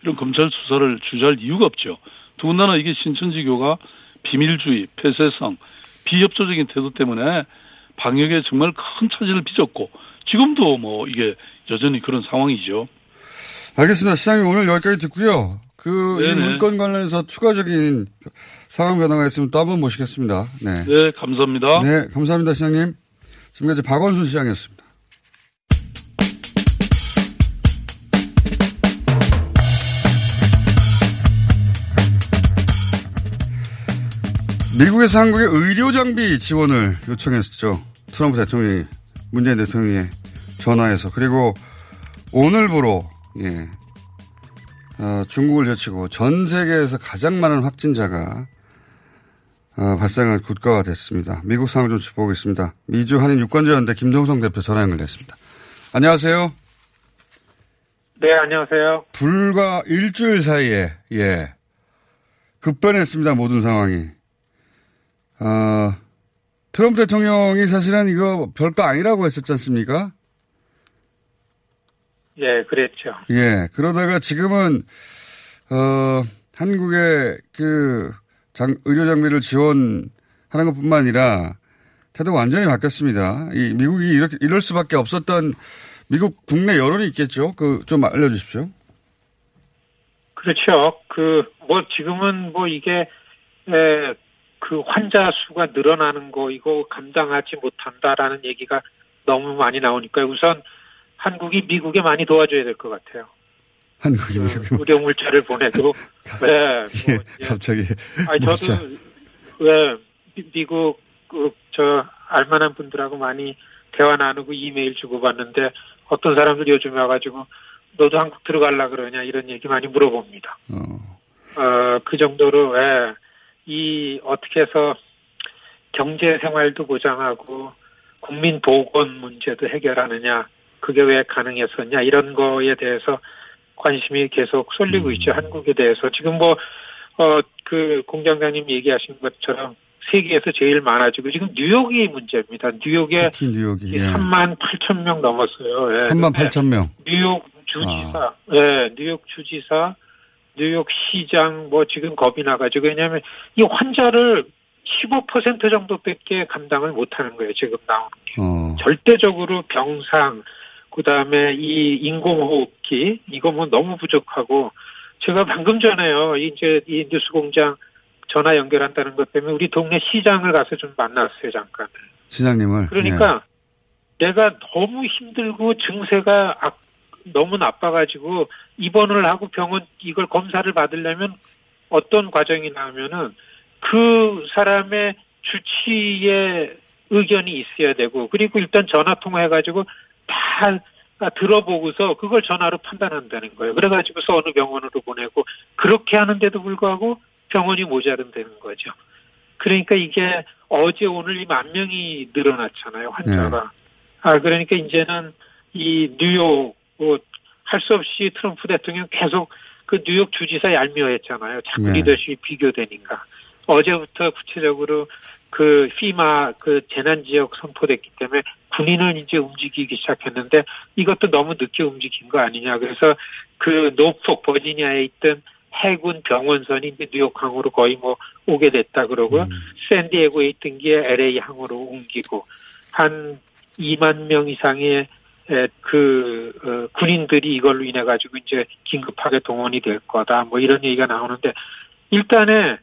이런 검찰 수사를 주저할 이유가 없죠. 더군다나 이게 신천지교가 비밀주의, 폐쇄성, 비협조적인 태도 때문에 방역에 정말 큰 차질을 빚었고 지금도 뭐 이게 여전히 그런 상황이죠. 알겠습니다. 시장님 오늘 여기까지 듣고요. 그. 문건 관련해서 추가적인 상황 변화가 있으면 또 한 번 모시겠습니다. 네. 네, 감사합니다. 네, 감사합니다, 시장님. 지금까지 박원순 시장이었습니다. 미국에서 한국의 의료 장비 지원을 요청했었죠. 트럼프 대통령이, 문재인 대통령이 전화해서. 그리고 오늘부로, 예, 어, 중국을 제치고 전 세계에서 가장 많은 확진자가 어, 발생한 국가가 됐습니다. 미국 상황 좀 짚어보겠습니다. 미주 한인 유권자연대 김동성 대표 전화 연결됐습니다. 안녕하세요. 네, 안녕하세요. 불과 일주일 사이에 예 급변했습니다. 모든 상황이. 어, 트럼프 대통령이 사실은 이거 별거 아니라고 했었지 않습니까? 예, 그랬죠. 예, 그러다가 지금은, 어, 한국의 그, 장, 의료 장비를 지원하는 것 뿐만 아니라 태도가 완전히 바뀌었습니다. 이 미국이 이렇게, 이럴 수밖에 없었던 미국 국내 여론이 있겠죠? 그, 좀 알려주십시오. 그렇죠. 그, 뭐, 지금은 뭐 이게, 에, 그 환자 수가 늘어나는 거, 이거 감당하지 못한다라는 얘기가 너무 많이 나오니까 우선 한국이 미국에 많이 도와줘야 될 것 같아요. 한국이 미국에. 의료 물자를 보내도, 네. 뭐, 예, 갑자기. 아니. 저도, 왜, 미- 미국, 그, 저, 알만한 분들하고 많이 대화 나누고 이메일 주고받는데 어떤 사람들이 요즘에 와가지고 너도 한국 들어갈라 그러냐 이런 얘기 많이 물어봅니다. 어, 그 정도로, 예, 이, 어떻게 해서 경제 생활도 보장하고 국민 보건 문제도 해결하느냐, 그게 왜 가능했었냐, 이런 거에 대해서 관심이 계속 쏠리고 있죠, 한국에 대해서. 지금 뭐, 어, 그 공장장님 얘기하신 것처럼 세계에서 제일 많아지고 지금 뉴욕이 문제입니다. 뉴욕에 특히 뉴욕이. 예. 3만 8천 명 넘었어요. 예. 3만 8천 명. 뉴욕 주지사, 예, 뉴욕 주지사, 뉴욕 시장, 뭐 지금 겁이 나가지고, 왜냐하면 이 환자를 15% 정도밖에 감당을 못하는 거예요, 지금 나오는 게. 어. 절대적으로 병상, 그 다음에 이 인공호흡기, 이거 뭐 너무 부족하고, 제가 방금 전에요, 이제 이 뉴스공장 전화 연결한다는 것 때문에 우리 동네 시장을 가서 좀 만났어요, 잠깐. 시장님을. 그러니까 내가 너무 힘들고 증세가 악- 너무 나빠가지고 입원을 하고 병원 이걸 검사를 받으려면 어떤 과정이 나오면은 그 사람의 주치의 의견이 있어야 되고 그리고 일단 전화 통화해가지고 다 들어보고서 그걸 전화로 판단한다는 거예요. 그래가지고서 어느 병원으로 보내고 그렇게 하는데도 불구하고 병원이 모자른다는 거죠. 그러니까 이게 어제 오늘 이 만 명이 늘어났잖아요 환자가. 아 그러니까 이제는 이 뉴욕 뭐 할 수 없이 트럼프 대통령 계속 그 뉴욕 주지사 얄미워했잖아요. 자꾸 네. 리더십이 비교되니까. 어제부터 구체적으로 그 피마 그 재난 지역 선포됐기 때문에 군인은 이제 움직이기 시작했는데 이것도 너무 늦게 움직인 거 아니냐. 그래서 그 노폭 버지니아에 있던 해군 병원선이 이제 뉴욕 항으로 거의 뭐 오게 됐다 그러고 샌디에고에 있던 게 LA 항으로 옮기고 한 2만 명 이상의 에, 그 어, 군인들이 이걸로 인해 가지고 이제 긴급하게 동원이 될 거다. 뭐 이런 얘기가 나오는데 일단은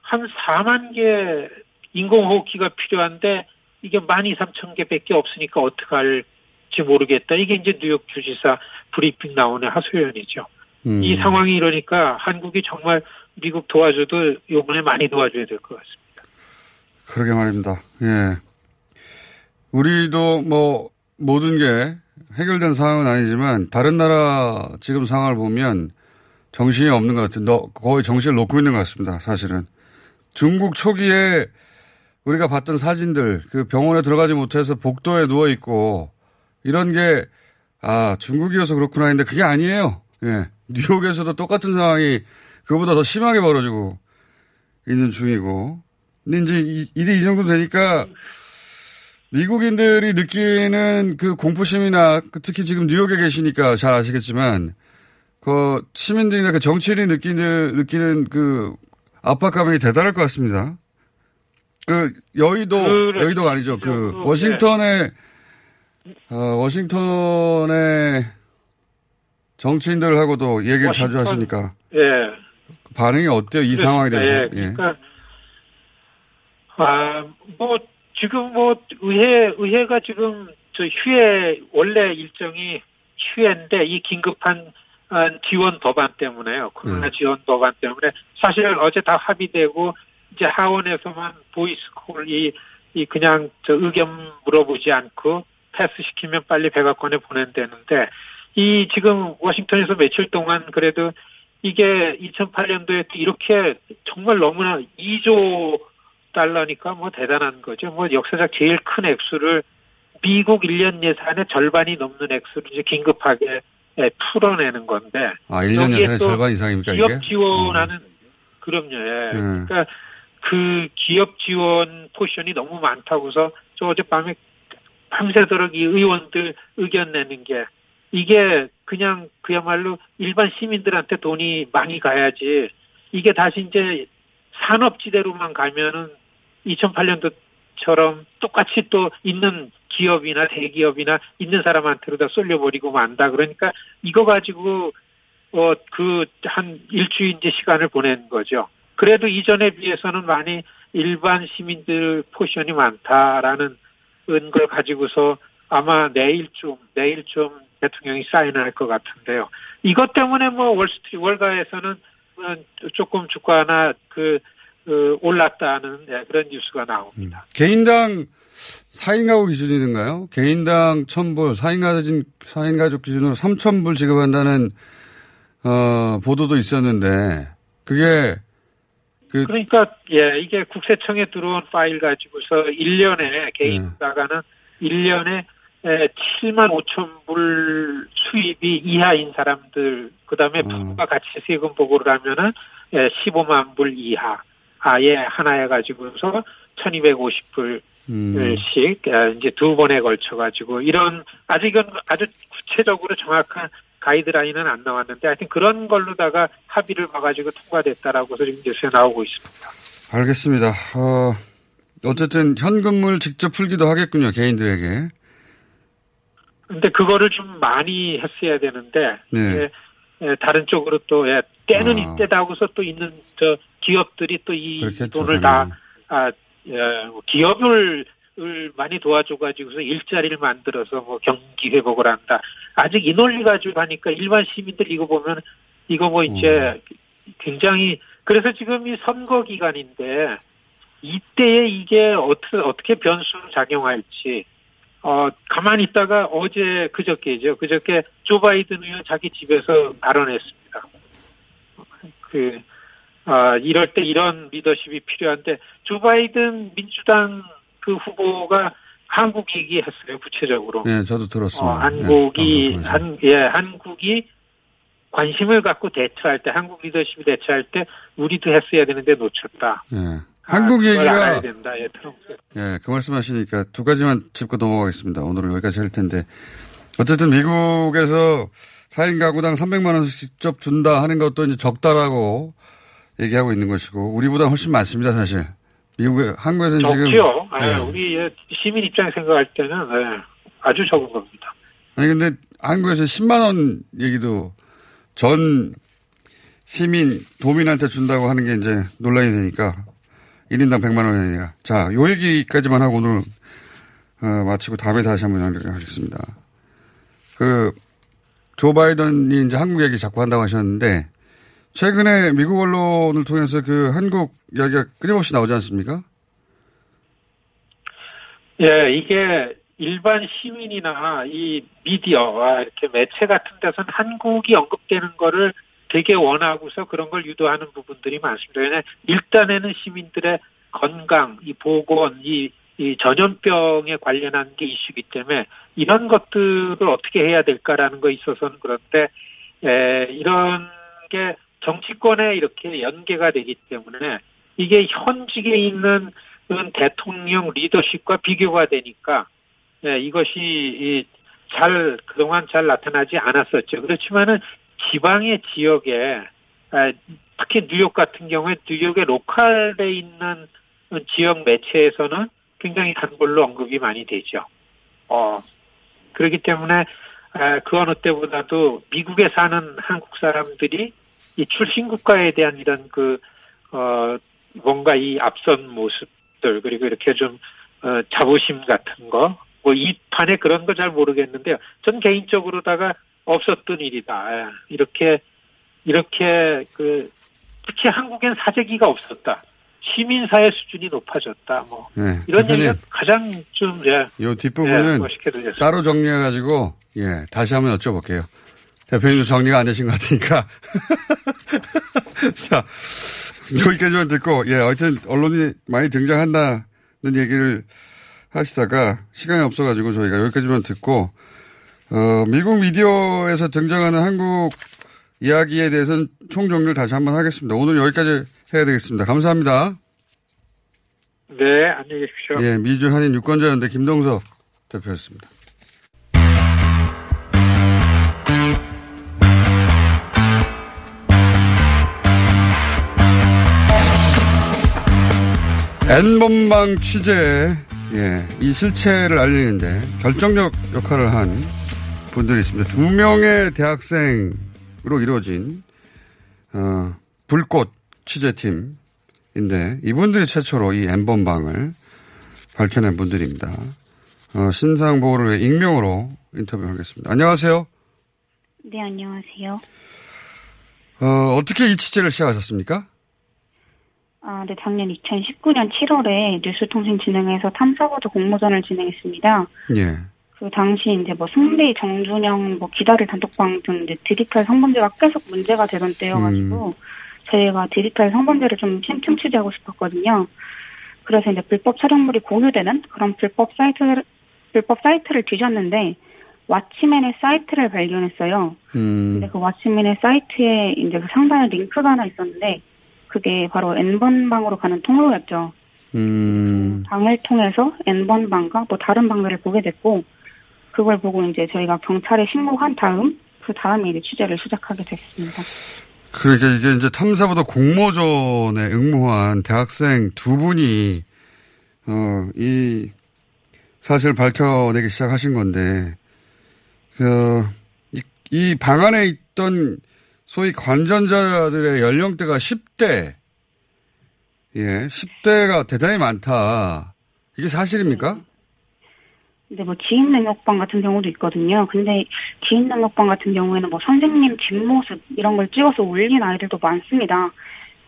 한 4만 개 인공호흡기가 필요한데 이게 1만 2, 3천 개밖에 없으니까 어떻게 할지 모르겠다. 이게 이제 뉴욕 주지사 브리핑 나오는 하소연이죠. 음. 이 상황이 이러니까 한국이 정말 미국 도와줘도 요번에 많이 도와줘야 될 것 같습니다. 그러게 말입니다. 예. 우리도 뭐 모든 게 해결된 상황은 아니지만 다른 나라 지금 상황을 보면 정신이 없는 것 같은, 너 거의 정신을 놓고 있는 것 같습니다. 사실은 중국 초기에 우리가 봤던 사진들, 그 병원에 들어가지 못해서 복도에 누워 있고 이런 게 아, 중국이어서 그렇구나 했는데 그게 아니에요. 예. 뉴욕에서도 똑같은 상황이 그보다 더 심하게 벌어지고 있는 중이고. 근데 이제 이- 일이 이 정도 되니까 미국인들이 느끼는 그 공포심이나 그 특히 지금 뉴욕에 계시니까 잘 아시겠지만 그 시민들이나 그 정치인이 느끼는, 느끼는 그 압박감이 대단할 것 같습니다. 그 여의도, 그래, 여의도가 아니죠. 그 그, 워싱턴에 어, 워싱턴의 정치인들하고도 얘기를 자주 워싱턴, 하시니까 예. 반응이 어때요? 이 그렇습니다. 상황에 대해서. 예, 예. 그러니까 아, 뭐 지금 뭐 의회 의회가 지금 저 휴회 원래 일정이 휴회인데 이 긴급한 아, 지원 법안 때문에요. 코로나 지원 법안 때문에 사실 어제 다 합의되고 이제 하원에서만 보이스콜 이, 이 그냥 저 의견 물어보지 않고 패스시키면 빨리 백악관에 보낸다는데 이 지금 워싱턴에서 며칠 동안 그래도 이게 2008년도에 이렇게 정말 너무나 2조 달러니까 뭐 대단한 거죠. 뭐 역사적 제일 큰 액수를 미국 1년 예산의 절반이 넘는 액수를 이제 긴급하게 예, 풀어내는 건데. 아, 1년 여기에 예산의 또 절반 이상입니까, 기업 이게? 지원하는 그럼요. 예. 음. 그러니까 그 기업 지원 portion이 너무 많다고서 저 어젯밤에 밤새도록 이 의원들 의견 내는 게 이게 그냥 그야말로 일반 시민들한테 돈이 많이 가야지 이게 다시 이제 산업지대로만 가면은 2008년도처럼 똑같이 또 있는 기업이나 대기업이나 있는 사람한테로 다 쏠려버리고 만다. 그러니까 이거 가지고 어 그 한 일주일 이제 시간을 보낸 거죠. 그래도 이전에 비해서는 많이 일반 시민들 portion이 많다라는 걸 가지고서 아마 내일쯤 내일쯤 대통령이 사인할 것 같은데요. 이것 때문에 뭐 월스트리트 월가에서는 어, 조금 주가나 그, 그 올랐다는 예, 그런 뉴스가 나옵니다. 개인당 4인 가구 기준이든가요? 개인당 1000불, 4인 가진, 4인 가족 기준으로 3000불 지급한다는, 어, 보도도 있었는데, 그게, 그, 그러니까 예 이게 국세청에 들어온 파일 가지고서 1년에 개인 네. 나가는 1년에 7만 5천 불 수입이 이하인 사람들 그다음에 어. 부부가 같이 세금 보고를 하면은 예, 15만 불 이하 아예 하나에 가지고서 1,250불 음, 씩 이제 두 번에 걸쳐 가지고 이런 아직은 아주 구체적으로 정확한 가이드라인은 안 나왔는데 하여튼 그런 걸로다가 합의를 봐가지고 통과됐다라고 지금 뉴스에 나오고 있습니다. 알겠습니다. 어, 어쨌든 현금을 직접 풀기도 하겠군요, 개인들에게. 근데 그거를 좀 많이 했어야 되는데 네. 예, 예, 다른 쪽으로 또 예, 때는 아. 이때다 하고서 또 있는 저 기업들이 또 이 돈을 당연히. 다 아, 예, 뭐 기업을 을 많이 도와줘가지고서 일자리를 만들어서 뭐 경기 회복을 한다. 아직 이 논리 가지고 하니까 일반 시민들 이거 보면 이거 뭐 이제 음. 굉장히 그래서 지금 이 선거 기간인데 이때에 이게 어떻게 어떻게 변수 작용할지 어 가만히 있다가 어제 그저께죠 그저께 조 바이든 의원 자기 집에서 발언했습니다. 그 아, 이럴 때 이런 리더십이 필요한데 조 바이든 민주당 그 후보가 한국 얘기했어요 구체적으로. 네, 저도 어, 들었습니다. 한국이 네, 한 예, 한국이 관심을 갖고 대처할 때 한국 리더십이 대처할 때 우리도 했어야 되는데 놓쳤다. 네. 한국 아, 얘기가 된다. 예, 트럼프. 예, 그 말씀 하시니까 두 가지만 짚고 넘어가겠습니다. 오늘은 여기까지 할 텐데. 어쨌든 미국에서 4인 가구당 300만 원씩 직접 준다 하는 것도 이제 적다라고 얘기하고 있는 것이고, 우리보다 훨씬 많습니다, 사실. 미국에, 한국에서는 지금. 적죠. 예, 예. 우리 예, 시민 입장 생각할 때는 예, 아주 적은 겁니다. 아니, 근데 한국에서 10만 원 얘기도 전 시민, 도민한테 준다고 하는 게 이제 논란이 되니까 1인당 100만 원이 아니라. 자, 요 얘기까지만 하고 오늘 어, 마치고 다음에 다시 한번 연락하겠습니다. 그, 조 바이든이 이제 한국 얘기 자꾸 한다고 하셨는데, 최근에 미국 언론을 통해서 그 한국 이야기가 끊임없이 나오지 않습니까? 예, 이게 일반 시민이나 이 미디어와 이렇게 매체 같은 데서는 한국이 언급되는 거를 되게 원하고서 그런 걸 유도하는 부분들이 많습니다. 왜냐 일단에는 시민들의 건강, 이 보건, 이, 이 전염병에 관련한 게 이슈이기 때문에 이런 것들을 어떻게 해야 될까라는 거 있어서는 그런데 에, 이런 게 정치권에 이렇게 연계가 되기 때문에 이게 현직에 있는 대통령 리더십과 비교가 되니까 예, 이것이 이, 잘 그동안 잘 나타나지 않았었죠. 그렇지만은 지방의 지역에 아, 특히 뉴욕 같은 경우에 뉴욕의 로컬에 있는 지역 매체에서는 굉장히 단골로 언급이 많이 되죠. 어 그렇기 때문에 아, 그 어느 때보다도 미국에 사는 한국 사람들이 이 출신 국가에 대한 이런 그 어, 뭔가 이 앞선 모습들 그리고 이렇게 좀 어, 자부심 같은 거, 뭐 이 판에 그런 거 잘 모르겠는데요. 전 개인적으로다가 없었던 일이다. 예, 이렇게 이렇게 그 특히 한국엔 사재기가 없었다. 시민사회 수준이 높아졌다. 뭐 네. 이런 얘기가 가장 좀 예. 요 뒷부분은 예. 따로 정리해가지고, 예, 다시 한번 여쭤볼게요. 대표님도 정리가 안 되신 것 같으니까. 자, 여기까지만 듣고, 예, 하여튼 언론이 많이 등장한다는 얘기를 하시다가 시간이 없어가지고 저희가 여기까지만 듣고, 어, 미국 미디어에서 등장하는 한국 이야기에 대해서는 총정리를 다시 한번 하겠습니다. 오늘 여기까지 해야 되겠습니다. 감사합니다. 네, 안녕히 계십시오. 예, 미주 한인 유권자연대 김동석 대표였습니다. N번방 취재, 예, 이 실체를 알리는데 결정적 역할을 한 분들이 있습니다. 두 명의 대학생으로 이루어진, 어, 불꽃 취재팀인데 이분들이 최초로 이 N번방을 밝혀낸 분들입니다. 어, 신상보호를 위해 익명으로 인터뷰하겠습니다. 안녕하세요. 네, 안녕하세요. 어, 어떻게 이 취재를 시작하셨습니까? 아, 네, 작년 2019년 7월에 뉴스통신진흥에서 탐사보도 공모전을 진행했습니다. 예. 그 당시 이제 뭐 승리, 정준영, 뭐 기다릴 단톡방 등 이제 디지털 성범죄가 계속 문제가 되던 때여가지고 저희가 디지털 성범죄를 좀 심층 취재하고 싶었거든요. 그래서 이제 불법 촬영물이 공유되는 그런 불법 사이트를 불법 사이트를 뒤졌는데 왓치맨의 사이트를 발견했어요. 음, 근데 그 왓치맨의 사이트에 이제 그 상단에 링크가 하나 있었는데 그게 바로 N번방으로 가는 통로였죠. 음, 방을 통해서 N번방과 뭐 다른 방들을 보게 됐고 그걸 보고 이제 저희가 경찰에 신고한 다음 그 다음에 이제 취재를 시작하게 됐습니다. 그러니까 이게 이제 탐사보다 공모전에 응모한 대학생 두 분이, 어, 이 사실을 밝혀내기 시작하신 건데, 그, 이, 이 방 안에 있던 소위 관전자들의 연령대가 10대, 예, 10대가 대단히 많다. 이게 사실입니까? 근데 뭐 지인 능력방 같은 경우도 있거든요. 근데 지인 능력방 같은 경우에는 뭐 선생님 뒷모습 이런 걸 찍어서 올린 아이들도 많습니다.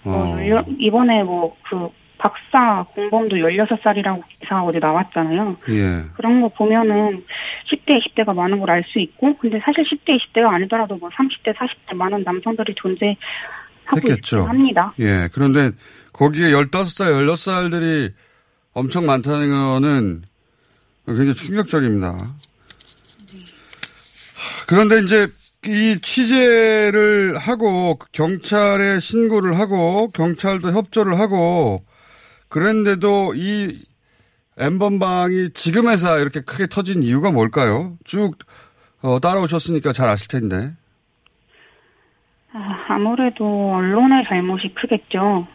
뭐 어. 열려- 이번에 뭐 그 박사 공범도 16살이라고 기사 어디 나왔잖아요. 예. 그런 거 보면은 10대, 20대가 많은 걸 알 수 있고, 근데 사실 10대, 20대가 아니더라도 뭐 30대, 40대 많은 남성들이 존재하고. 있긴 합니다. 예. 그런데 거기에 15살, 16살들이 엄청 많다는 거는 굉장히 충격적입니다. 그런데 이제 이 취재를 하고 경찰에 신고를 하고 경찰도 협조를 하고 그랬는데도 이 엠번방이 지금에서 이렇게 크게 터진 이유가 뭘까요? 쭉 어, 따라오셨으니까 잘 아실 텐데. 아, 아무래도 언론의 잘못이 크겠죠.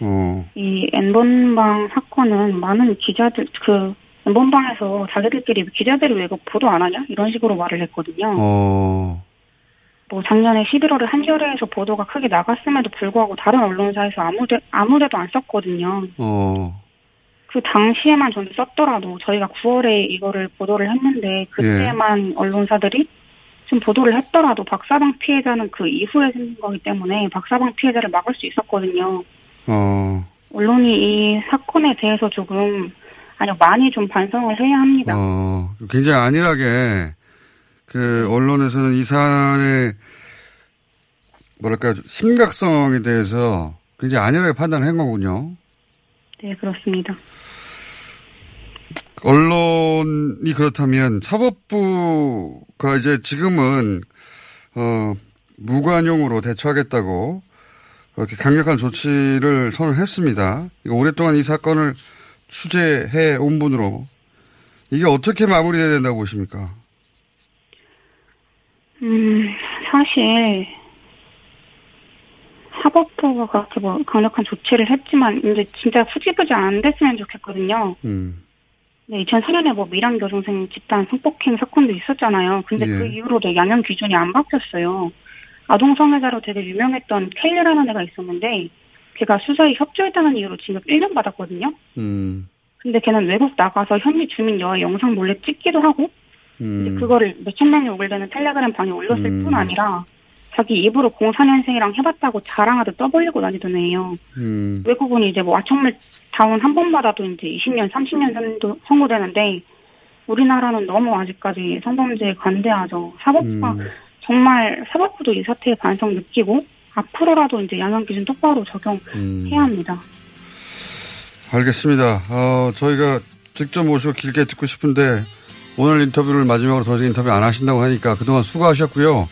어, 이 N번방 사건은 많은 기자들, 그, N번방에서 자기들끼리 기자들이 왜 보도 안 하냐? 이런 식으로 말을 했거든요. 어, 뭐 작년에 11월에 한겨레에서 보도가 크게 나갔음에도 불구하고 다른 언론사에서 아무데, 아무데도 안 썼거든요. 어, 그 당시에만 좀 썼더라도 저희가 9월에 이거를 보도를 했는데 그때만 언론사들이 좀 보도를 했더라도 박사방 피해자는 그 이후에 생긴 거기 때문에 박사방 피해자를 막을 수 있었거든요. 어, 언론이 이 사건에 대해서 조금 아니요 많이 좀 반성을 해야 합니다. 어, 굉장히 안일하게 그 언론에서는 이 사안의 뭐랄까 심각성에 대해서 굉장히 안일하게 판단을 한 거군요. 네 그렇습니다. 언론이 그렇다면 사법부가 이제 지금은 어 무관용으로 대처하겠다고 이렇게 강력한 조치를 선언했습니다. 오랫동안 이 사건을 취재해 온 분으로 이게 어떻게 마무리돼야 된다고 보십니까? 음 사실 사법부가 그렇게 뭐 강력한 조치를 했지만 이제 진짜 후지부지 안 됐으면 좋겠거든요. 음, 네, 2004년에 뭐 미랑 여중생 집단 성폭행 사건도 있었잖아요. 근데 예. 그 이후로도 양형 기준이 안 바뀌었어요. 아동 성애자로 되게 유명했던 케일이라는 애가 있었는데 걔가 수사에 협조했다는 이유로 징역 1년 받았거든요. 음, 근데 걔는 외국 나가서 현지 주민 여아 영상 몰래 찍기도 하고 음, 그거를 몇천 명이 오글 되는 텔레그램 방에 올렸을 음. 뿐 아니라 자기 입으로 04년생이랑 해봤다고 자랑하듯 떠벌리고 다니던 애예요. 음, 외국은 이제 뭐 아청물 다운 한번 받아도 이제 20년, 30년 선도 선고되는데 우리나라는 너무 아직까지 성범죄에 관대하죠. 사법부가 음. 정말 사법부도 이 사태에 반성 느끼고 앞으로라도 이제 양형 기준 똑바로 적용해야 음. 합니다. 알겠습니다. 어, 저희가 직접 모시고 길게 듣고 싶은데 오늘 인터뷰를 마지막으로 더 이상 인터뷰 안 하신다고 하니까 그동안 수고하셨고요.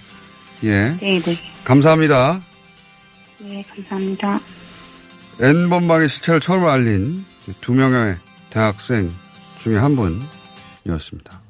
예. 네, 네. 감사합니다. 네, 감사합니다. N번방의 실체를 처음 알린 두 명의 대학생 중에 한 분이었습니다.